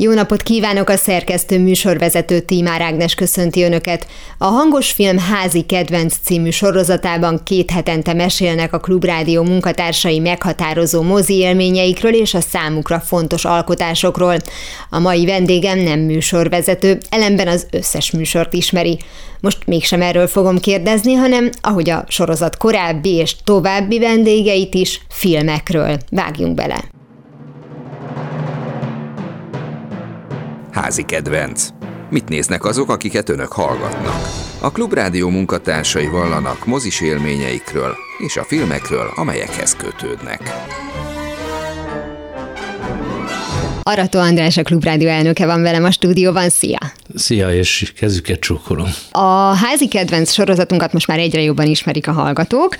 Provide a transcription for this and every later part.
Jó napot kívánok a szerkesztő műsorvezető Tímár Ágnes köszönti Önöket. A Hangos Film Házi Kedvenc című sorozatában két hetente mesélnek a Klubrádió munkatársai meghatározó mozi élményeikről és a számukra fontos alkotásokról. A mai vendégem nem műsorvezető, ellenben az összes műsort ismeri. Most mégsem erről fogom kérdezni, hanem ahogy a sorozat korábbi és további vendégeit is, filmekről. Vágjunk bele! Házi kedvenc. Mit néznek azok, akiket önök hallgatnak? A Klubrádió munkatársai vallanak mozis élményeikről és a filmekről, amelyekhez kötődnek. Arató András, a Klubrádió elnöke van velem a stúdióban. Szia! Szia, és kezüket csókolom. A házi kedvenc sorozatunkat most már egyre jobban ismerik a hallgatók.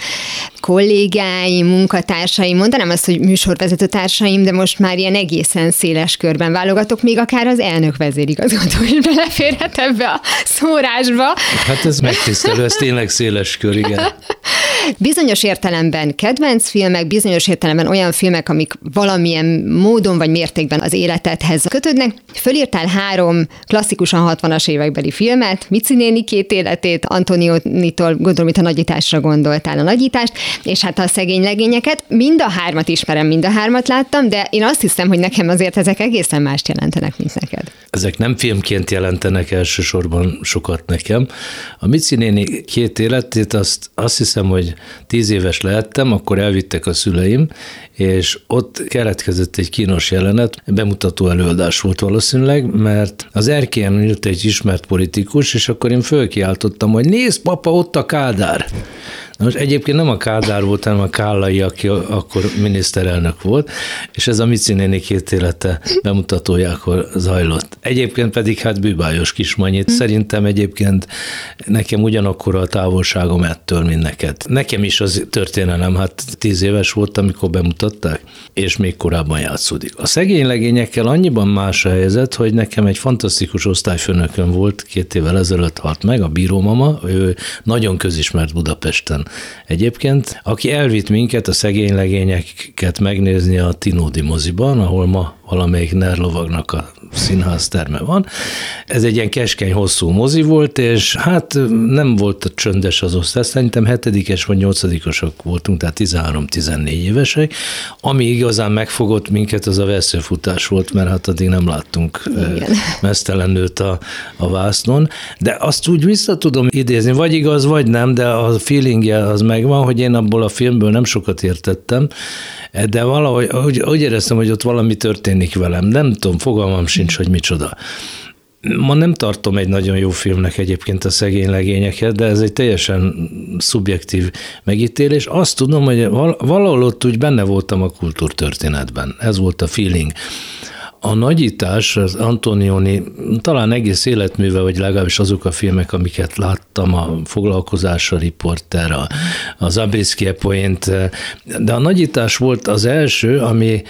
Kollégái, munkatársaim, mondanám azt, hogy műsorvezető társaim, de most már ilyen egészen széles körben válogatok, még akár az elnök vezérigazgató is beleférhet ebbe a szórásba. Hát ez megtisztelő, ez tényleg széles kör, igen. Bizonyos értelemben kedvenc filmek, bizonyos értelemben olyan filmek, amik valamilyen módon vagy mértékben az életedhez kötődnek. Fölírtál három klasszikusan 60-as évekbeli filmet, Mici néni két életét, Antonionitól, gondolom itt a nagyításra gondoltál a nagyítást, és hát a szegény legényeket. Mind a hármat ismerem, mind a hármat láttam, de én azt hiszem, hogy nekem azért ezek egészen mást jelentenek, mint neked. Ezek nem filmként jelentenek elsősorban sokat nekem. A Mici néni két életét azt, azt hiszem, hogy tíz éves lehettem, akkor elvittek a szüleim, és ott keletkezett egy kínos jelenet, bemutató előadás volt valószínűleg, mert az erkélyen ült egy ismert politikus, és akkor én fölkiáltottam, hogy nézd, papa, ott a Kádár. Na most egyébként nem a Kádár volt, hanem a Kállai, aki akkor miniszterelnök volt, és ez a Mici néni két élete bemutatójákor zajlott. Egyébként pedig hát bűbájos kismanyit. Szerintem egyébként nekem ugyanakkor a távolságom ettől, mint neked. Nekem is az történelem, hát tíz éves volt, amikor bemutatták, és még korábban játszódik. A szegény legényekkel annyiban más a helyzet, hogy nekem egy fantasztikus osztályfőnökön volt, két évvel ezelőtt halt meg, a bírómama, ő nagyon közismert Budapesten egyébként, aki elvitt minket, a szegény legényeket megnézni a Tinódi moziban, ahol ma valamelyik nerlovagnak a színház terme van. Ez egy ilyen keskeny, hosszú mozi volt, és hát nem volt a csöndes az osztály, szerintem hetedikes vagy nyolcadikosok voltunk, tehát 13-14 évesek. Ami igazán megfogott minket, az a veszőfutás volt, mert hát addig nem láttunk Igen. mesztelen nőt a, a vásznon, de azt úgy vissza tudom idézni, vagy igaz, vagy nem, de a feelingje az megvan, hogy én abból a filmből nem sokat értettem, de valahogy úgy, úgy éreztem, hogy ott valami történik velem. Nem tudom, fogalmam sincs, hogy micsoda. Ma nem tartom egy nagyon jó filmnek egyébként a szegény legényeket, de ez egy teljesen szubjektív megítélés. Azt tudom, hogy valahol ott úgy benne voltam a kultúrtörténetben. Ez volt a feeling. A nagyítás, az Antonioni talán egész életműve, vagy legalábbis azok a filmek, amiket láttam, a foglalkozás, a riporter, az Abriskie Point, de a nagyítás volt az első, ami,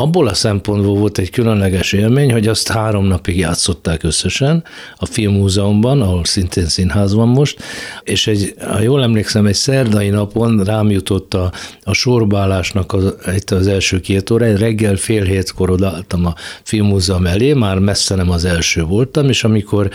abból a szempontból volt egy különleges élmény, hogy azt három napig játszották összesen a Filmmúzeumban, ahol szintén színház van most, és egy, ha jól emlékszem, egy szerdai napon rám jutott a, a sorbálásnak az, az első két óra, reggel fél hétkor odaálltam a Filmmúzeum elé, már messze nem az első voltam, és amikor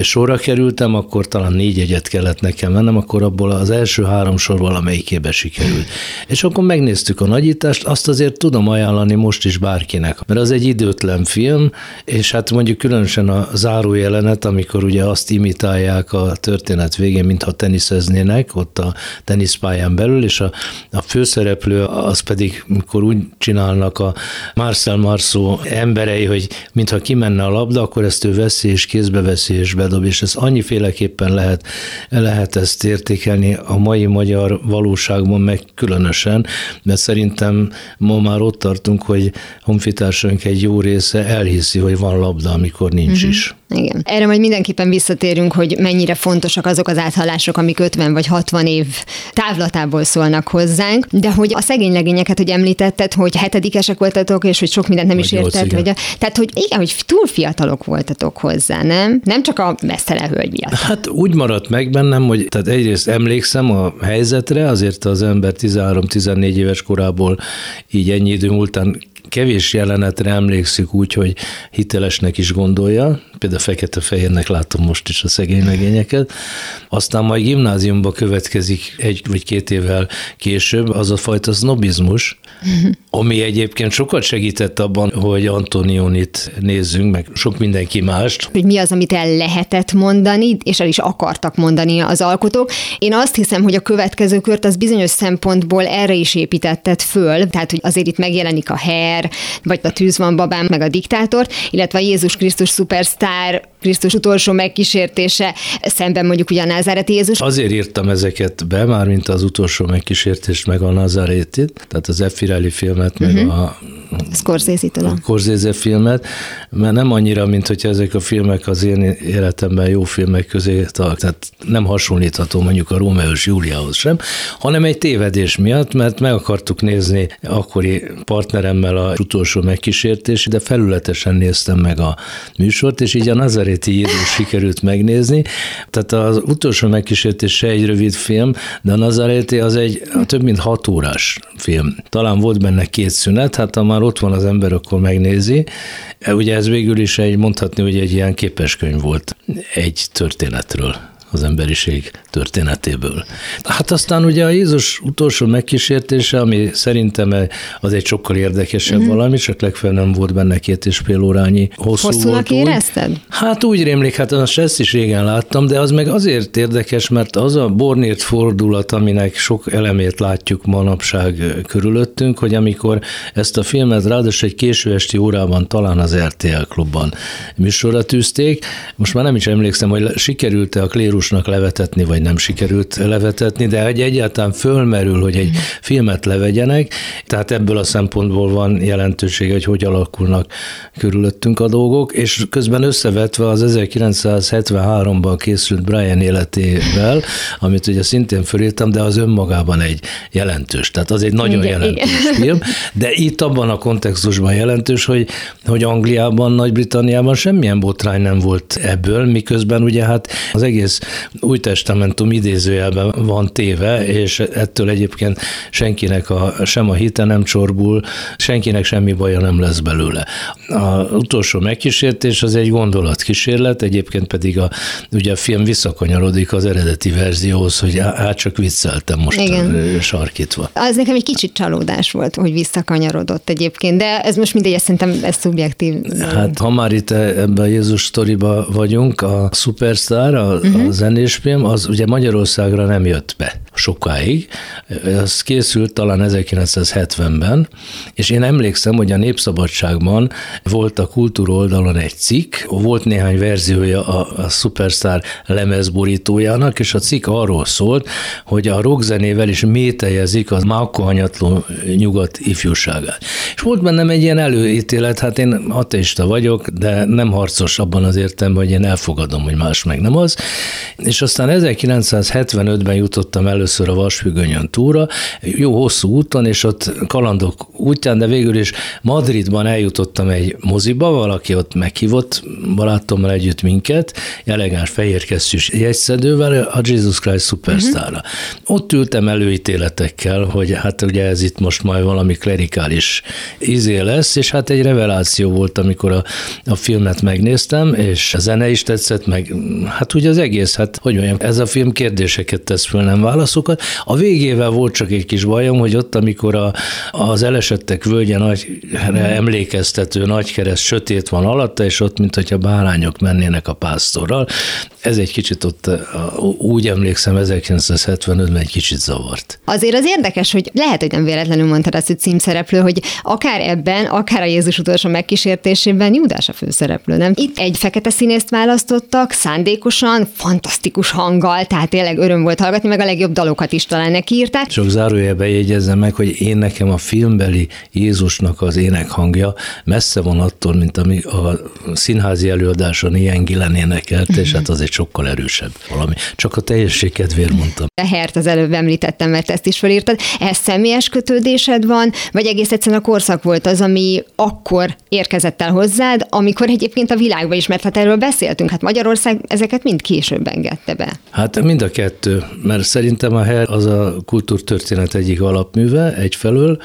sorra kerültem, akkor talán négy egyet kellett nekem mennem, akkor abból az első három sor valamelyikébe sikerült. És akkor megnéztük a nagyítást, azt azért tudom ajánlani most most is bárkinek. Mert az egy időtlen film, és hát mondjuk különösen a záró jelenet, amikor ugye azt imitálják a történet végén, mintha teniszeznének ott a teniszpályán belül, és a, a főszereplő az pedig, mikor úgy csinálnak a Marcel Marceau emberei, hogy mintha kimenne a labda, akkor ezt ő veszi és kézbe veszi és bedob, és ez annyiféleképpen lehet, lehet ezt értékelni a mai magyar valóságban meg különösen, mert szerintem ma már ott tartunk, hogy hogy honfitársaink egy jó része elhiszi, hogy van labda, amikor nincs uh-huh. is. Igen. Erre majd mindenképpen visszatérünk, hogy mennyire fontosak azok az áthallások, amik 50 vagy 60 év távlatából szólnak hozzánk, de hogy a szegény legényeket, hogy említetted, hogy hetedikesek voltatok, és hogy sok mindent nem vagy is érted. Hogy a, tehát, hogy igen, hogy túl fiatalok voltatok hozzá, nem? Nem csak a mesztele hölgy miatt. Hát úgy maradt meg bennem, hogy tehát egyrészt emlékszem a helyzetre, azért az ember 13-14 éves korából így ennyi idő múltán kevés jelenetre emlékszik úgy, hogy hitelesnek is gondolja, például fekete-fehérnek látom most is a szegény legényeket, aztán majd gimnáziumba következik egy vagy két évvel később az a fajta sznobizmus, ami egyébként sokat segített abban, hogy Antonionit nézzünk, meg sok mindenki mást. Hogy mi az, amit el lehetett mondani, és el is akartak mondani az alkotók. Én azt hiszem, hogy a következő kört az bizonyos szempontból erre is építetted föl, tehát hogy azért itt megjelenik a her, vagy a tűz van babám, meg a diktátor, illetve a Jézus Krisztus szupersztár Krisztus utolsó megkísértése, szemben mondjuk ugye a názáreti Jézus. Azért írtam ezeket be, már mint az utolsó megkísértést, meg a nazárétit, tehát az Effirelli filmet, meg uh-huh. a Scorsese-től. A Scorsese filmet, mert nem annyira, mint hogy ezek a filmek az én életemben jó filmek közé, tehát nem hasonlítható mondjuk a Rómeus Júliához sem, hanem egy tévedés miatt, mert meg akartuk nézni akkori partneremmel a utolsó megkísértés, de felületesen néztem meg a műsort, és így a Nazaréti Jézus sikerült megnézni. Tehát az utolsó megkísértés se egy rövid film, de a Nazaréti az egy több mint hat órás film. Talán volt benne két szünet, hát a már ott van az ember, akkor megnézi. Ugye ez végül is egy, mondhatni, hogy egy ilyen képeskönyv volt egy történetről az emberiség történetéből. Hát aztán ugye a Jézus utolsó megkísértése, ami szerintem az egy sokkal érdekesebb mm-hmm. valami, csak legfeljebb nem volt benne két és fél órányi hosszú Hosszúnak volt érezted? Úgy. Hát úgy rémlik, hát azt ezt is régen láttam, de az meg azért érdekes, mert az a bornért fordulat, aminek sok elemét látjuk manapság körülöttünk, hogy amikor ezt a filmet ráadásul egy késő esti órában talán az RTL klubban műsorra tűzték, most már nem is emlékszem, hogy sikerült-e a klérusnak levetetni, vagy nem sikerült levetetni, de hogy egyáltalán fölmerül, hogy egy filmet levegyenek, tehát ebből a szempontból van jelentősége, hogy hogy alakulnak körülöttünk a dolgok, és közben összevetve az 1973-ban készült Brian életével, amit ugye szintén fölírtam, de az önmagában egy jelentős, tehát az egy nagyon igen, jelentős igen. film, de itt abban a kontextusban jelentős, hogy, hogy Angliában, Nagy-Britanniában semmilyen botrány nem volt ebből, miközben ugye hát az egész új testamentum idézőjelben van téve, és ettől egyébként senkinek a, sem a hite nem csorbul, senkinek semmi baja nem lesz belőle. A utolsó megkísértés az egy gondolatkísérlet, egyébként pedig a, ugye a film visszakanyarodik az eredeti verzióhoz, hogy át csak vicceltem most Igen. sarkítva. Az nekem egy kicsit csalódás volt, hogy visszakanyarodott egyébként, de ez most mindegy, szerintem ez szubjektív. Hát ha már itt ebben a Jézus sztoriba vagyunk, a Superstar, a, uh-huh. A zenés film, az ugye Magyarországra nem jött be sokáig. Ez készült talán 1970-ben, és én emlékszem, hogy a Népszabadságban volt a kultúra oldalon egy cikk, volt néhány verziója a, a Superstar lemezborítójának, és a cikk arról szólt, hogy a rockzenével is mételjezik az mákohanyatló nyugat ifjúságát. És volt bennem egy ilyen előítélet, hát én ateista vagyok, de nem harcos abban az értelemben, hogy én elfogadom, hogy más meg nem az. És aztán 1975-ben jutottam először a Vasfüggönyön túra, jó hosszú úton, és ott kalandok útján, de végül is Madridban eljutottam egy moziba, valaki ott meghívott barátommal együtt minket, elegáns fehér kesztyűs jegyszedővel, a Jesus Christ Superstar-ra. Uh-huh. Ott ültem előítéletekkel, hogy hát ugye ez itt most majd valami klerikális izé lesz, és hát egy reveláció volt, amikor a, a filmet megnéztem, és a zene is tetszett, meg hát ugye az egész, hát hogy mondjam, ez a film kérdéseket tesz föl, nem válaszokat. A végével volt csak egy kis bajom, hogy ott, amikor a, az elesettek völgye nagyre emlékeztető nagykereszt sötét van alatta, és ott, mint hogyha bárányok mennének a pásztorral. Ez egy kicsit ott, úgy emlékszem, 1975-ben egy kicsit zavart. Azért az érdekes, hogy lehet, hogy nem véletlenül mondtad azt, hogy címszereplő, hogy akár ebben, akár a Jézus utolsó megkísértésében Júdás a főszereplő, nem? Itt egy fekete színészt választottak, szándékosan, fantasztikus hanggal, tehát tényleg öröm volt hallgatni, meg a legjobb dalokat is talán neki írták. Csak zárójelbe jegyezzem meg, hogy én nekem a filmbeli Jézusnak az énekhangja messze van attól, mint ami a színházi előadáson ilyen Gilen énekelt, és hát az egy sokkal erősebb valami. Csak a teljesség kedvéért mondtam. A hert az előbb említettem, mert ezt is felírtad. Ez személyes kötődésed van, vagy egész egyszerűen a korszak volt az, ami akkor érkezett el hozzád, amikor egyébként a világba is, mert hát erről beszéltünk, hát Magyarország ezeket mind később engedte be. Hát mind a kettő, mert szerintem a her az a kultúrtörténet egyik alapműve egyfelől,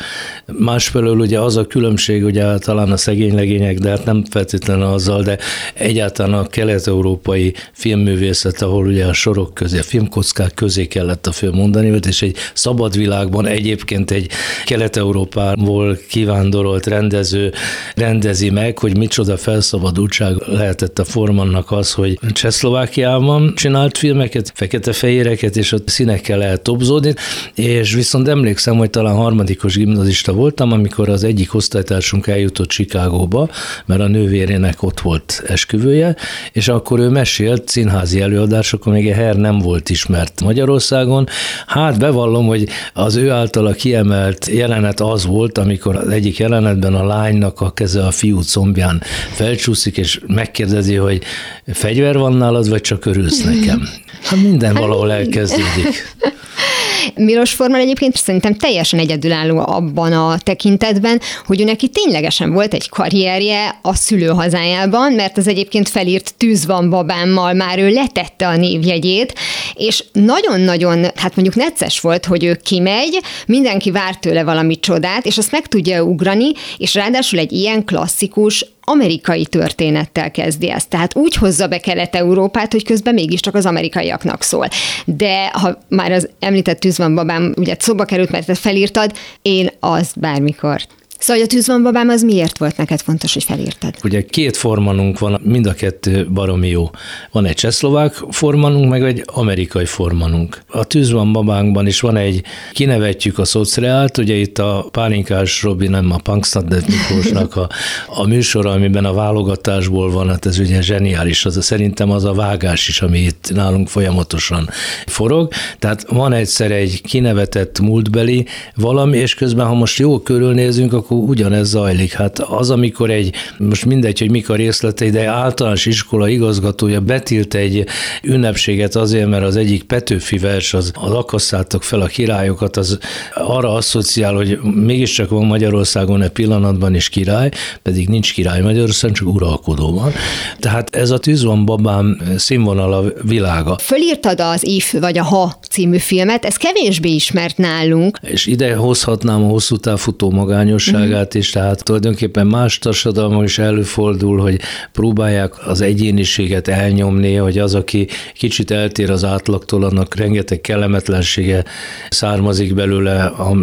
másfelől ugye az a különbség, ugye talán a szegény legények, de hát nem feltétlenül azzal, de egyáltalán a kelet-európai filmművészet, ahol ugye a sorok közé, a filmkockák közé kellett a film mondani, és egy szabad világban egyébként egy kelet-európából kivándorolt rendező rendezi meg, hogy micsoda felszabadultság lehetett a formannak az, hogy Csehszlovákiában csinált filmeket, fekete-fehéreket, és ott színekkel lehet tobzódni, és viszont emlékszem, hogy talán harmadikos gimnazista voltam, amikor az egyik osztálytársunk eljutott Chicagóba, mert a nővérének ott volt esküvője, és akkor ő mesélt színházi előadásokon, még a Her nem volt ismert Magyarországon. Hát bevallom, hogy az ő általa kiemelt jelenet az volt, amikor az egyik jelenetben a lánynak a keze a fiú combján felcsúszik, és megkérdezi, hogy fegyver van nálad, vagy csak örülsz nekem? Hát minden valahol elkezdődik. Milos Forman egyébként szerintem teljesen egyedülálló abban a tekintetben, hogy ő neki ténylegesen volt egy karrierje a szülőhazájában, mert az egyébként felírt Tűz van babámmal már ő letette a névjegyét, és nagyon-nagyon, hát mondjuk necces volt, hogy ő kimegy, mindenki vár tőle valami csodát, és azt meg tudja ugrani, és ráadásul egy ilyen klasszikus amerikai történettel kezdi ezt. Tehát úgy hozza be Kelet-Európát, hogy közben mégiscsak az amerikaiaknak szól. De ha már az említett tűzvan babám, ugye szóba került, mert te felírtad, én az bármikor Szóval a tűzvan babám az miért volt neked fontos, hogy felírtad? Ugye két formanunk van, mind a kettő baromi jó. Van egy csehszlovák formanunk, meg egy amerikai formanunk. A tűzvan babánkban is van egy, kinevetjük a szociált, ugye itt a Pálinkás Robi, nem a Punksnadet Miklósnak a, a műsor, amiben a válogatásból van, hát ez ugye zseniális, az a, szerintem az a vágás is, ami itt nálunk folyamatosan forog. Tehát van egyszer egy kinevetett múltbeli valami, és közben, ha most jó körülnézünk, akkor akkor ugyanez zajlik. Hát az, amikor egy, most mindegy, hogy mik a részletei, de általános iskola igazgatója betilt egy ünnepséget azért, mert az egyik Petőfi vers, az, az akasztáltak fel a királyokat, az arra asszociál, hogy mégiscsak van Magyarországon egy pillanatban is király, pedig nincs király Magyarországon, csak uralkodó van. Tehát ez a tűz van babám színvonal a világa. Fölírtad az If vagy a Ha című filmet, ez kevésbé ismert nálunk. És ide hozhatnám a hosszú távfutó magányosság, valóságát is, tehát tulajdonképpen más társadalmak is előfordul, hogy próbálják az egyéniséget elnyomni, hogy az, aki kicsit eltér az átlagtól, annak rengeteg kellemetlensége származik belőle. A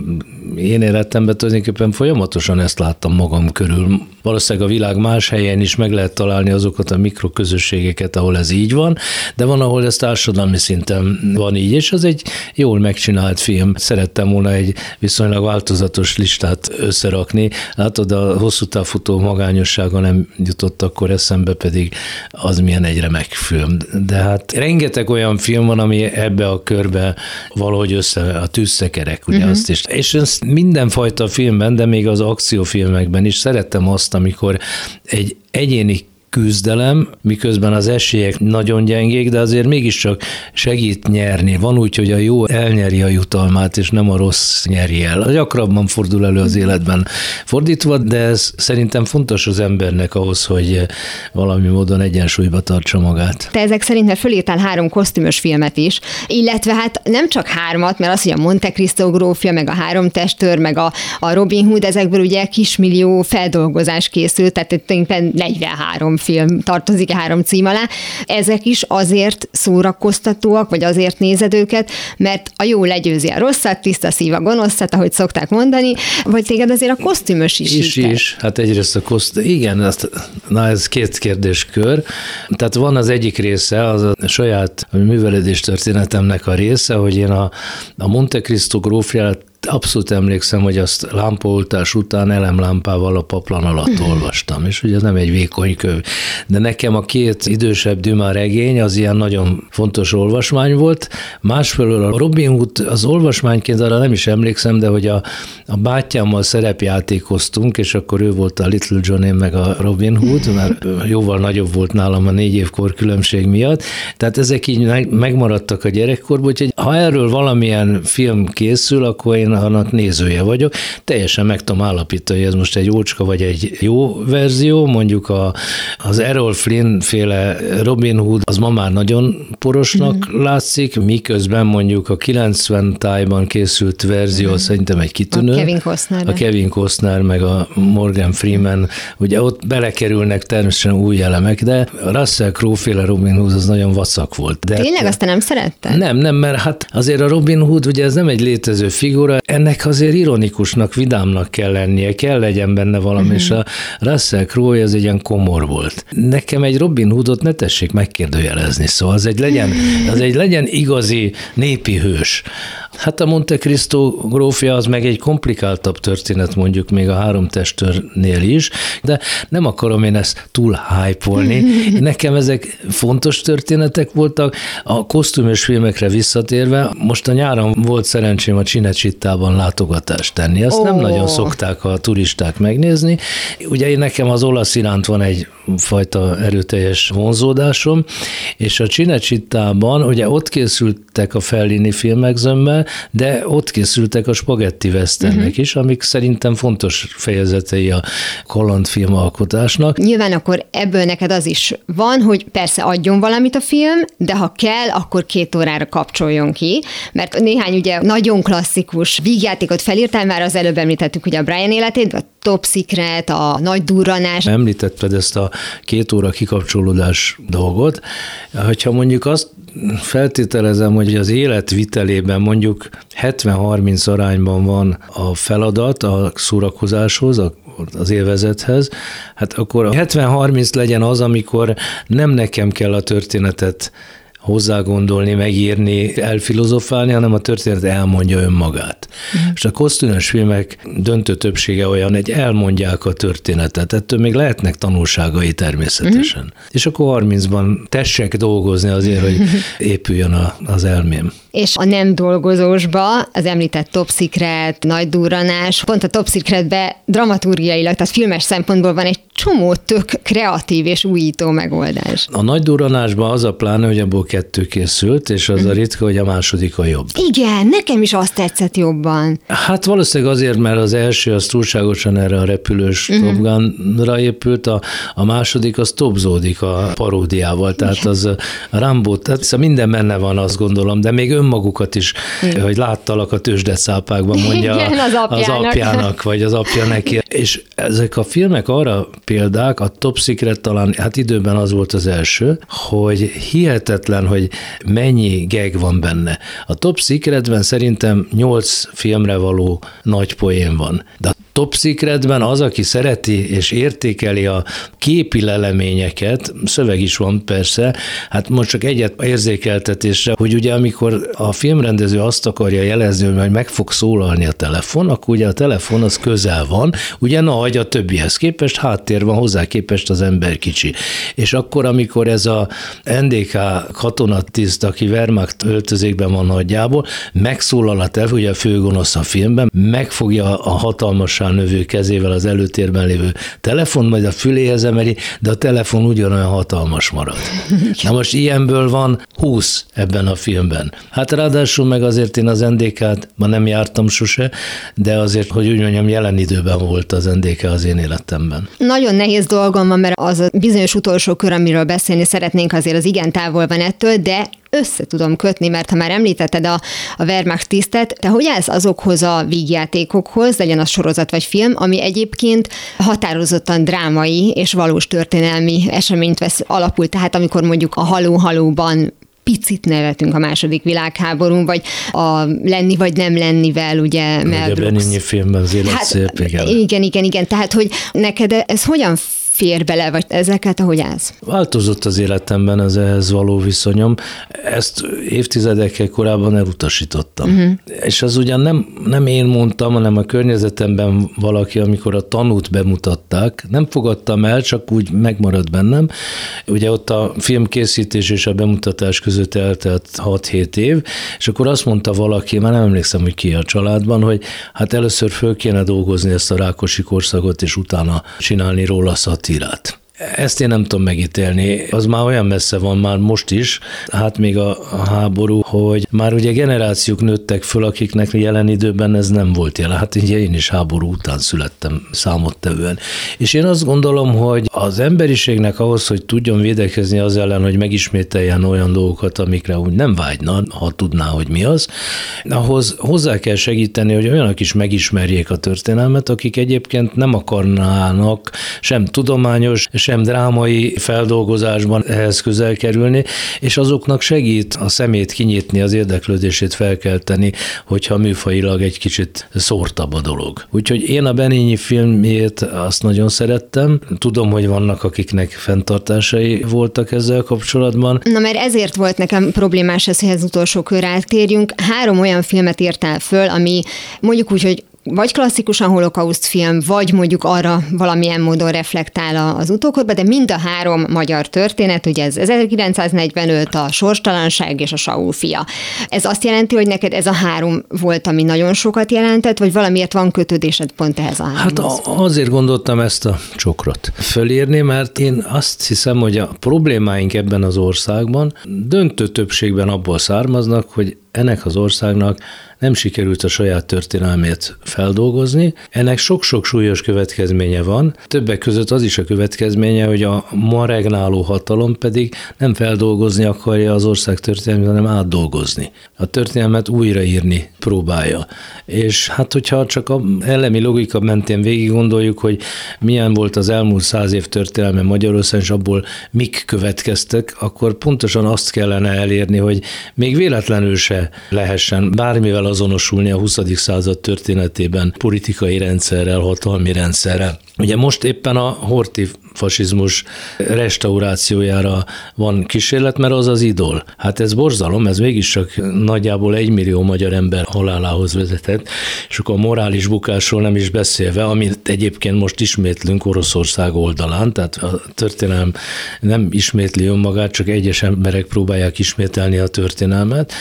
én életemben tulajdonképpen folyamatosan ezt láttam magam körül. Valószínűleg a világ más helyen is meg lehet találni azokat a mikroközösségeket, ahol ez így van, de van, ahol ez társadalmi szinten van így, és az egy jól megcsinált film. Szerettem volna egy viszonylag változatos listát összerakni. Látod, a hosszú távfutó magányossága nem jutott akkor eszembe, pedig az milyen egy remek film. De hát rengeteg olyan film van, ami ebbe a körbe valahogy össze, a tűzszekerek, ugye uh-huh. azt is. És ezt mindenfajta filmben, de még az akciófilmekben is szerettem azt, amikor egy egyéni küzdelem, miközben az esélyek nagyon gyengék, de azért mégiscsak segít nyerni. Van úgy, hogy a jó elnyeri a jutalmát, és nem a rossz nyeri el. Gyakrabban fordul elő az életben fordítva, de ez szerintem fontos az embernek ahhoz, hogy valami módon egyensúlyba tartsa magát. Te ezek szerint, mert fölírtál három kosztümös filmet is, illetve hát nem csak hármat, mert az, hogy a Monte Cristo grófja, meg a három testőr, meg a, a Robin Hood, ezekből ugye kismillió feldolgozás készült, tehát 43 film tartozik a három cím alá. Ezek is azért szórakoztatóak, vagy azért nézed őket, mert a jó legyőzi a rosszat, tiszta szív a gonoszat, ahogy szokták mondani, vagy téged azért a kosztümös is Is, is. Hát egyrészt a koszt... Igen, azt, na ez két kérdéskör. Tehát van az egyik része, az a saját művelődés történetemnek a része, hogy én a, a Monte Cristo grófját abszolút emlékszem, hogy azt lámpaoltás után elemlámpával a paplan alatt olvastam, és ugye ez nem egy vékony könyv. De nekem a két idősebb Dumas regény az ilyen nagyon fontos olvasmány volt. Másfelől a Robin Hood az olvasmányként arra nem is emlékszem, de hogy a, a bátyámmal szerepjátékoztunk, és akkor ő volt a Little John, én meg a Robin Hood, mert jóval nagyobb volt nálam a négy évkor különbség miatt. Tehát ezek így megmaradtak a gyerekkorban, úgyhogy ha erről valamilyen film készül, akkor én annak nézője vagyok. Teljesen meg tudom állapítani, hogy ez most egy ócska vagy egy jó verzió, mondjuk a, az Errol Flynn féle Robin Hood, az ma már nagyon porosnak mm. látszik, miközben mondjuk a 90 tájban készült verzió mm. szerintem egy kitűnő. A Kevin Costner. A Kevin Costner, meg a Morgan Freeman, ugye ott belekerülnek természetesen új elemek, de a Russell Crowe féle Robin Hood az nagyon vacak volt. De Tényleg azt te nem szeretted? Nem, nem, mert hát azért a Robin Hood, ugye ez nem egy létező figura, ennek azért ironikusnak, vidámnak kell lennie, kell legyen benne valami, uh-huh. és a Russell Crowe az egy ilyen komor volt. Nekem egy Robin Hoodot ne tessék megkérdőjelezni, szóval az egy legyen, az egy legyen igazi népi hős. Hát a Monte Cristo grófja az meg egy komplikáltabb történet mondjuk még a három testőrnél is, de nem akarom én ezt túl hype Nekem ezek fontos történetek voltak. A kosztümös filmekre visszatérve, most a nyáron volt szerencsém a Csinecsittában látogatást tenni. Azt oh. nem nagyon szokták a turisták megnézni. Ugye én nekem az olasz iránt van egy fajta erőteljes vonzódásom, és a Csinecsittában, ugye ott készültek a Fellini filmek zömmel, de ott készültek a spagetti westernnek uh-huh. is, amik szerintem fontos fejezetei a kalandfilm alkotásnak. Nyilván akkor ebből neked az is van, hogy persze adjon valamit a film, de ha kell, akkor két órára kapcsoljon ki, mert néhány ugye nagyon klasszikus vígjátékot felírtál, már az előbb említettük ugye a Brian életét, a Top Secret, a Nagy Durranás. Említetted ezt a két óra kikapcsolódás dolgot. Hogyha mondjuk azt feltételezem, hogy az életvitelében mondjuk 70-30 arányban van a feladat a szórakozáshoz, az élvezethez, hát akkor 70-30 legyen az, amikor nem nekem kell a történetet hozzágondolni, megírni, elfilozofálni, hanem a történet elmondja önmagát. Mm. És a kosztümös filmek döntő többsége olyan, hogy elmondják a történetet, ettől még lehetnek tanulságai természetesen. Mm. És akkor 30-ban tessek dolgozni azért, hogy épüljön a, az elmém és a nem dolgozósba az említett Top Secret, Nagy Durranás, pont a Top Secretbe dramaturgiailag, tehát filmes szempontból van egy csomó tök kreatív és újító megoldás. A Nagy Durranásban az a pláne, hogy abból kettő készült, és az a mhm. ritka, hogy a második a jobb. Igen, nekem is azt tetszett jobban. Hát valószínűleg azért, mert az első az túlságosan erre a repülős uh-huh. Top Gunra épült, a, a második az topzódik a paródiával, tehát az a Rambo, tehát szóval minden benne van, azt gondolom, de még önmagukat is, Igen. hogy láttalak a tőzsdecápákban, mondja Igen, az, apjának. az apjának, vagy az apja neki. És ezek a filmek arra példák, a Top Secret talán, hát időben az volt az első, hogy hihetetlen, hogy mennyi geg van benne. A Top Secretben szerintem nyolc filmre való nagy poén van. De a Top Secretben az, aki szereti és értékeli a képi leleményeket, szöveg is van persze, hát most csak egyet érzékeltetésre, hogy ugye amikor a filmrendező azt akarja jelezni, hogy meg fog szólalni a telefon, akkor ugye a telefon az közel van, ugye nagy a többihez képest, háttér van hozzá képest az ember kicsi. És akkor, amikor ez a NDK katonatiszt, aki Wehrmacht öltözékben van nagyjából, megszólal a telefon, ugye a főgonosz a filmben, megfogja a hatalmas növő kezével az előtérben lévő telefon, majd a füléhez emeli, de a telefon ugyanolyan hatalmas marad. Na most ilyenből van 20 ebben a filmben. Hát ráadásul meg azért én az NDK-t ma nem jártam sose, de azért, hogy úgy mondjam, jelen időben volt az NDK az én életemben. Nagyon nehéz dolgom van, mert az a bizonyos utolsó kör, amiről beszélni szeretnénk, azért az igen távol van ettől, de össze tudom kötni, mert ha már említetted a, a Wehrmacht tisztet, te hogy állsz azokhoz a vígjátékokhoz, legyen az sorozat vagy film, ami egyébként határozottan drámai és valós történelmi eseményt vesz alapul, tehát amikor mondjuk a haló-halóban picit nevetünk a második világháborún, vagy a lenni vagy nem lennivel, ugye Mel Brooks. Filmben az élet hát, szép, igen. Igen, igen, igen. Tehát, hogy neked ez hogyan fér bele, vagy ezeket, ahogy állsz? Változott az életemben az ehhez való viszonyom. Ezt évtizedekkel korábban elutasítottam. Uh-huh. És az ugyan nem, nem én mondtam, hanem a környezetemben valaki, amikor a tanút bemutatták, nem fogadtam el, csak úgy megmaradt bennem. Ugye ott a filmkészítés és a bemutatás között eltelt 6-7 év, és akkor azt mondta valaki, már nem emlékszem, hogy ki a családban, hogy hát először föl kéne dolgozni ezt a Rákosi korszakot, és utána csinálni róla szat szatirát. Ezt én nem tudom megítélni, az már olyan messze van már most is, hát még a háború, hogy már ugye generációk nőttek föl, akiknek jelen időben ez nem volt jelen. Hát ugye én is háború után születtem számottevően. És én azt gondolom, hogy az emberiségnek ahhoz, hogy tudjon védekezni az ellen, hogy megismételjen olyan dolgokat, amikre úgy nem vágyna, ha tudná, hogy mi az, ahhoz hozzá kell segíteni, hogy olyanok is megismerjék a történelmet, akik egyébként nem akarnának sem tudományos, sem drámai feldolgozásban ehhez közel kerülni, és azoknak segít a szemét kinyitni, az érdeklődését felkelteni, hogyha műfajilag egy kicsit szórtabb a dolog. Úgyhogy én a Benényi filmjét azt nagyon szerettem. Tudom, hogy vannak, akiknek fenntartásai voltak ezzel kapcsolatban. Na mert ezért volt nekem problémás ez, hogy az utolsó kör átérjünk. Három olyan filmet írtál föl, ami mondjuk úgy, hogy vagy klasszikusan holokauszt film, vagy mondjuk arra valamilyen módon reflektál az utókorba, de mind a három magyar történet, ugye ez 1945, a sorstalanság és a Saul fia. Ez azt jelenti, hogy neked ez a három volt, ami nagyon sokat jelentett, vagy valamiért van kötődésed pont ehhez a háromhoz? Hát azért gondoltam ezt a csokrot fölírni, mert én azt hiszem, hogy a problémáink ebben az országban döntő többségben abból származnak, hogy ennek az országnak nem sikerült a saját történelmét feldolgozni. Ennek sok-sok súlyos következménye van, többek között az is a következménye, hogy a ma regnáló hatalom pedig nem feldolgozni akarja az ország történelmét, hanem átdolgozni. A történelmet újraírni próbálja. És hát, hogyha csak a elemi logika mentén végig gondoljuk, hogy milyen volt az elmúlt száz év történelme Magyarországon, és abból mik következtek, akkor pontosan azt kellene elérni, hogy még véletlenül se lehessen bármivel azonosulni a 20. század történetében politikai rendszerrel, hatalmi rendszerrel. Ugye most éppen a horti fasizmus restaurációjára van kísérlet, mert az az idol. Hát ez borzalom, ez mégiscsak nagyjából egy millió magyar ember halálához vezetett, és akkor a morális bukásról nem is beszélve, amit egyébként most ismétlünk Oroszország oldalán, tehát a történelem nem ismétli önmagát, csak egyes emberek próbálják ismételni a történelmet.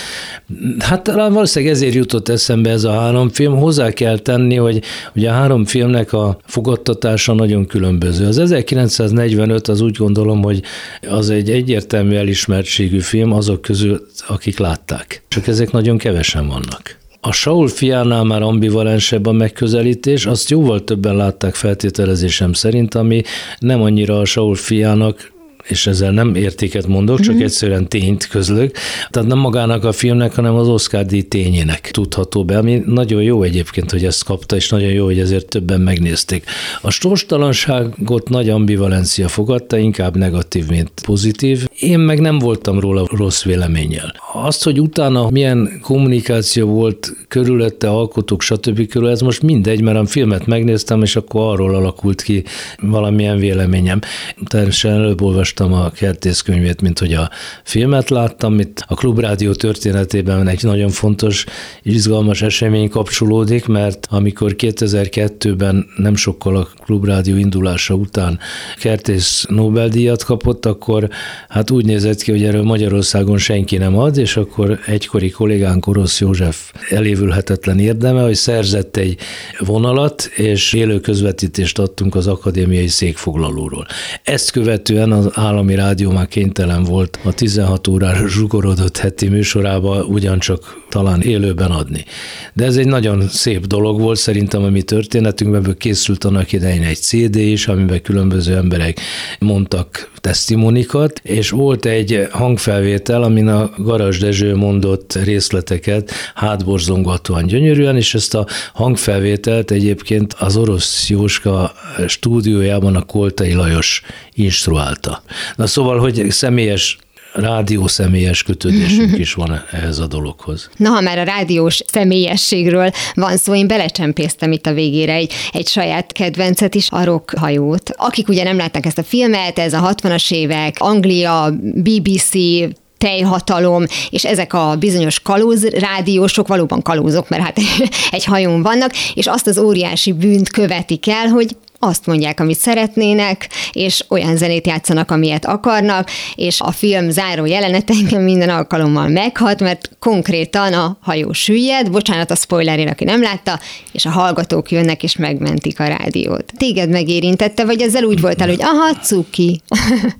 Hát talán valószínűleg ezért jutott eszembe ez a három film. Hozzá kell tenni, hogy ugye a három filmnek a fogadtatása nagyon különböző. Az 1945 az úgy gondolom, hogy az egy egyértelmű elismertségű film azok közül, akik látták. Csak ezek nagyon kevesen vannak. A Saul fiánál már ambivalensebb a megközelítés, azt jóval többen látták feltételezésem szerint, ami nem annyira a Saul fiának és ezzel nem értéket mondok, csak mm-hmm. egyszerűen tényt közlök. Tehát nem magának a filmnek, hanem az Oscar díj tényének tudható be, ami nagyon jó egyébként, hogy ezt kapta, és nagyon jó, hogy ezért többen megnézték. A sorstalanságot nagy ambivalencia fogadta, inkább negatív, mint pozitív. Én meg nem voltam róla rossz véleménnyel. Azt, hogy utána milyen kommunikáció volt körülötte, alkotók, stb. körül, ez most mindegy, mert a filmet megnéztem, és akkor arról alakult ki valamilyen véleményem. Természetesen előbb olvastam a kertészkönyvét, mint hogy a filmet láttam, itt a Klubrádió történetében egy nagyon fontos, izgalmas esemény kapcsolódik, mert amikor 2002-ben nem sokkal a Klubrádió indulása után Kertész Nobel-díjat kapott, akkor hát úgy nézett ki, hogy erről Magyarországon senki nem ad, és akkor egykori kollégánk Orosz József elévülhetetlen érdeme, hogy szerzett egy vonalat, és élő közvetítést adtunk az akadémiai székfoglalóról. Ezt követően az állami rádió már kénytelen volt a 16 órára zsugorodott heti műsorába ugyancsak talán élőben adni. De ez egy nagyon szép dolog volt szerintem a mi történetünkben, ebből készült annak idején egy CD is, amiben különböző emberek mondtak tesztimonikat, és volt egy hangfelvétel, amin a Garas Dezső mondott részleteket hátborzongatóan gyönyörűen, és ezt a hangfelvételt egyébként az orosz Jóska stúdiójában a Koltai Lajos instruálta. Na szóval, hogy személyes rádió személyes kötődésünk is van ehhez a dologhoz. Na, ha már a rádiós személyességről van szó, én belecsempésztem itt a végére egy, egy saját kedvencet is, a rock hajót. Akik ugye nem látták ezt a filmet, ez a 60-as évek, Anglia, BBC, tejhatalom, és ezek a bizonyos kalóz rádiósok valóban kalózok, mert hát egy hajón vannak, és azt az óriási bűnt követik el, hogy azt mondják, amit szeretnének, és olyan zenét játszanak, amilyet akarnak, és a film záró jelenete engem minden alkalommal meghat, mert konkrétan a hajó süllyed, bocsánat a spoilerén, aki nem látta, és a hallgatók jönnek és megmentik a rádiót. Téged megérintette, vagy ezzel úgy voltál, hogy aha, cuki.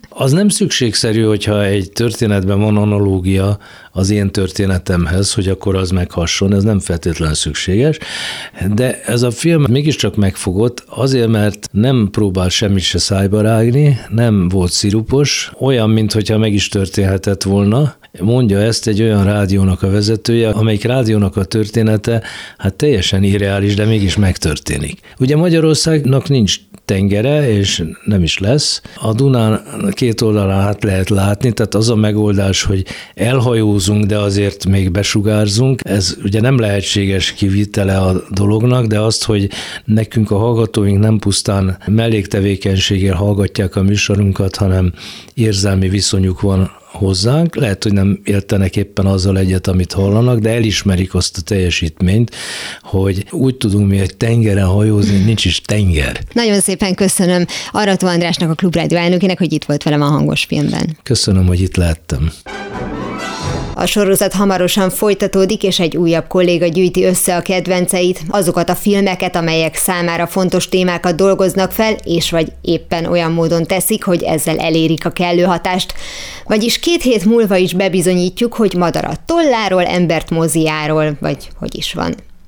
Az nem szükségszerű, hogyha egy történetben van analógia az én történetemhez, hogy akkor az meghasson, ez nem feltétlenül szükséges, de ez a film mégiscsak megfogott, azért, mert nem próbál semmit se szájba rágni, nem volt szirupos, olyan, mintha meg is történhetett volna, mondja ezt egy olyan rádiónak a vezetője, amelyik rádiónak a története hát teljesen irreális, de mégis megtörténik. Ugye Magyarországnak nincs tengere, és nem is lesz. A Dunán két oldalán át lehet látni, tehát az a megoldás, hogy elhajózunk, de azért még besugárzunk, ez ugye nem lehetséges kivitele a dolognak, de azt, hogy nekünk a hallgatóink nem pusztán melléktevékenységgel hallgatják a műsorunkat, hanem érzelmi viszonyuk van hozzánk, lehet, hogy nem értenek éppen azzal egyet, amit hallanak, de elismerik azt a teljesítményt, hogy úgy tudunk mi egy tengeren hajózni, nincs is tenger. Nagyon szépen köszönöm Arató Andrásnak, a Klubrádió elnökének, hogy itt volt velem a hangos filmben. Köszönöm, hogy itt lettem. A sorozat hamarosan folytatódik, és egy újabb kolléga gyűjti össze a kedvenceit, azokat a filmeket, amelyek számára fontos témákat dolgoznak fel, és vagy éppen olyan módon teszik, hogy ezzel elérik a kellő hatást. Vagyis két hét múlva is bebizonyítjuk, hogy madarat tolláról, embert moziáról, vagy hogy is van.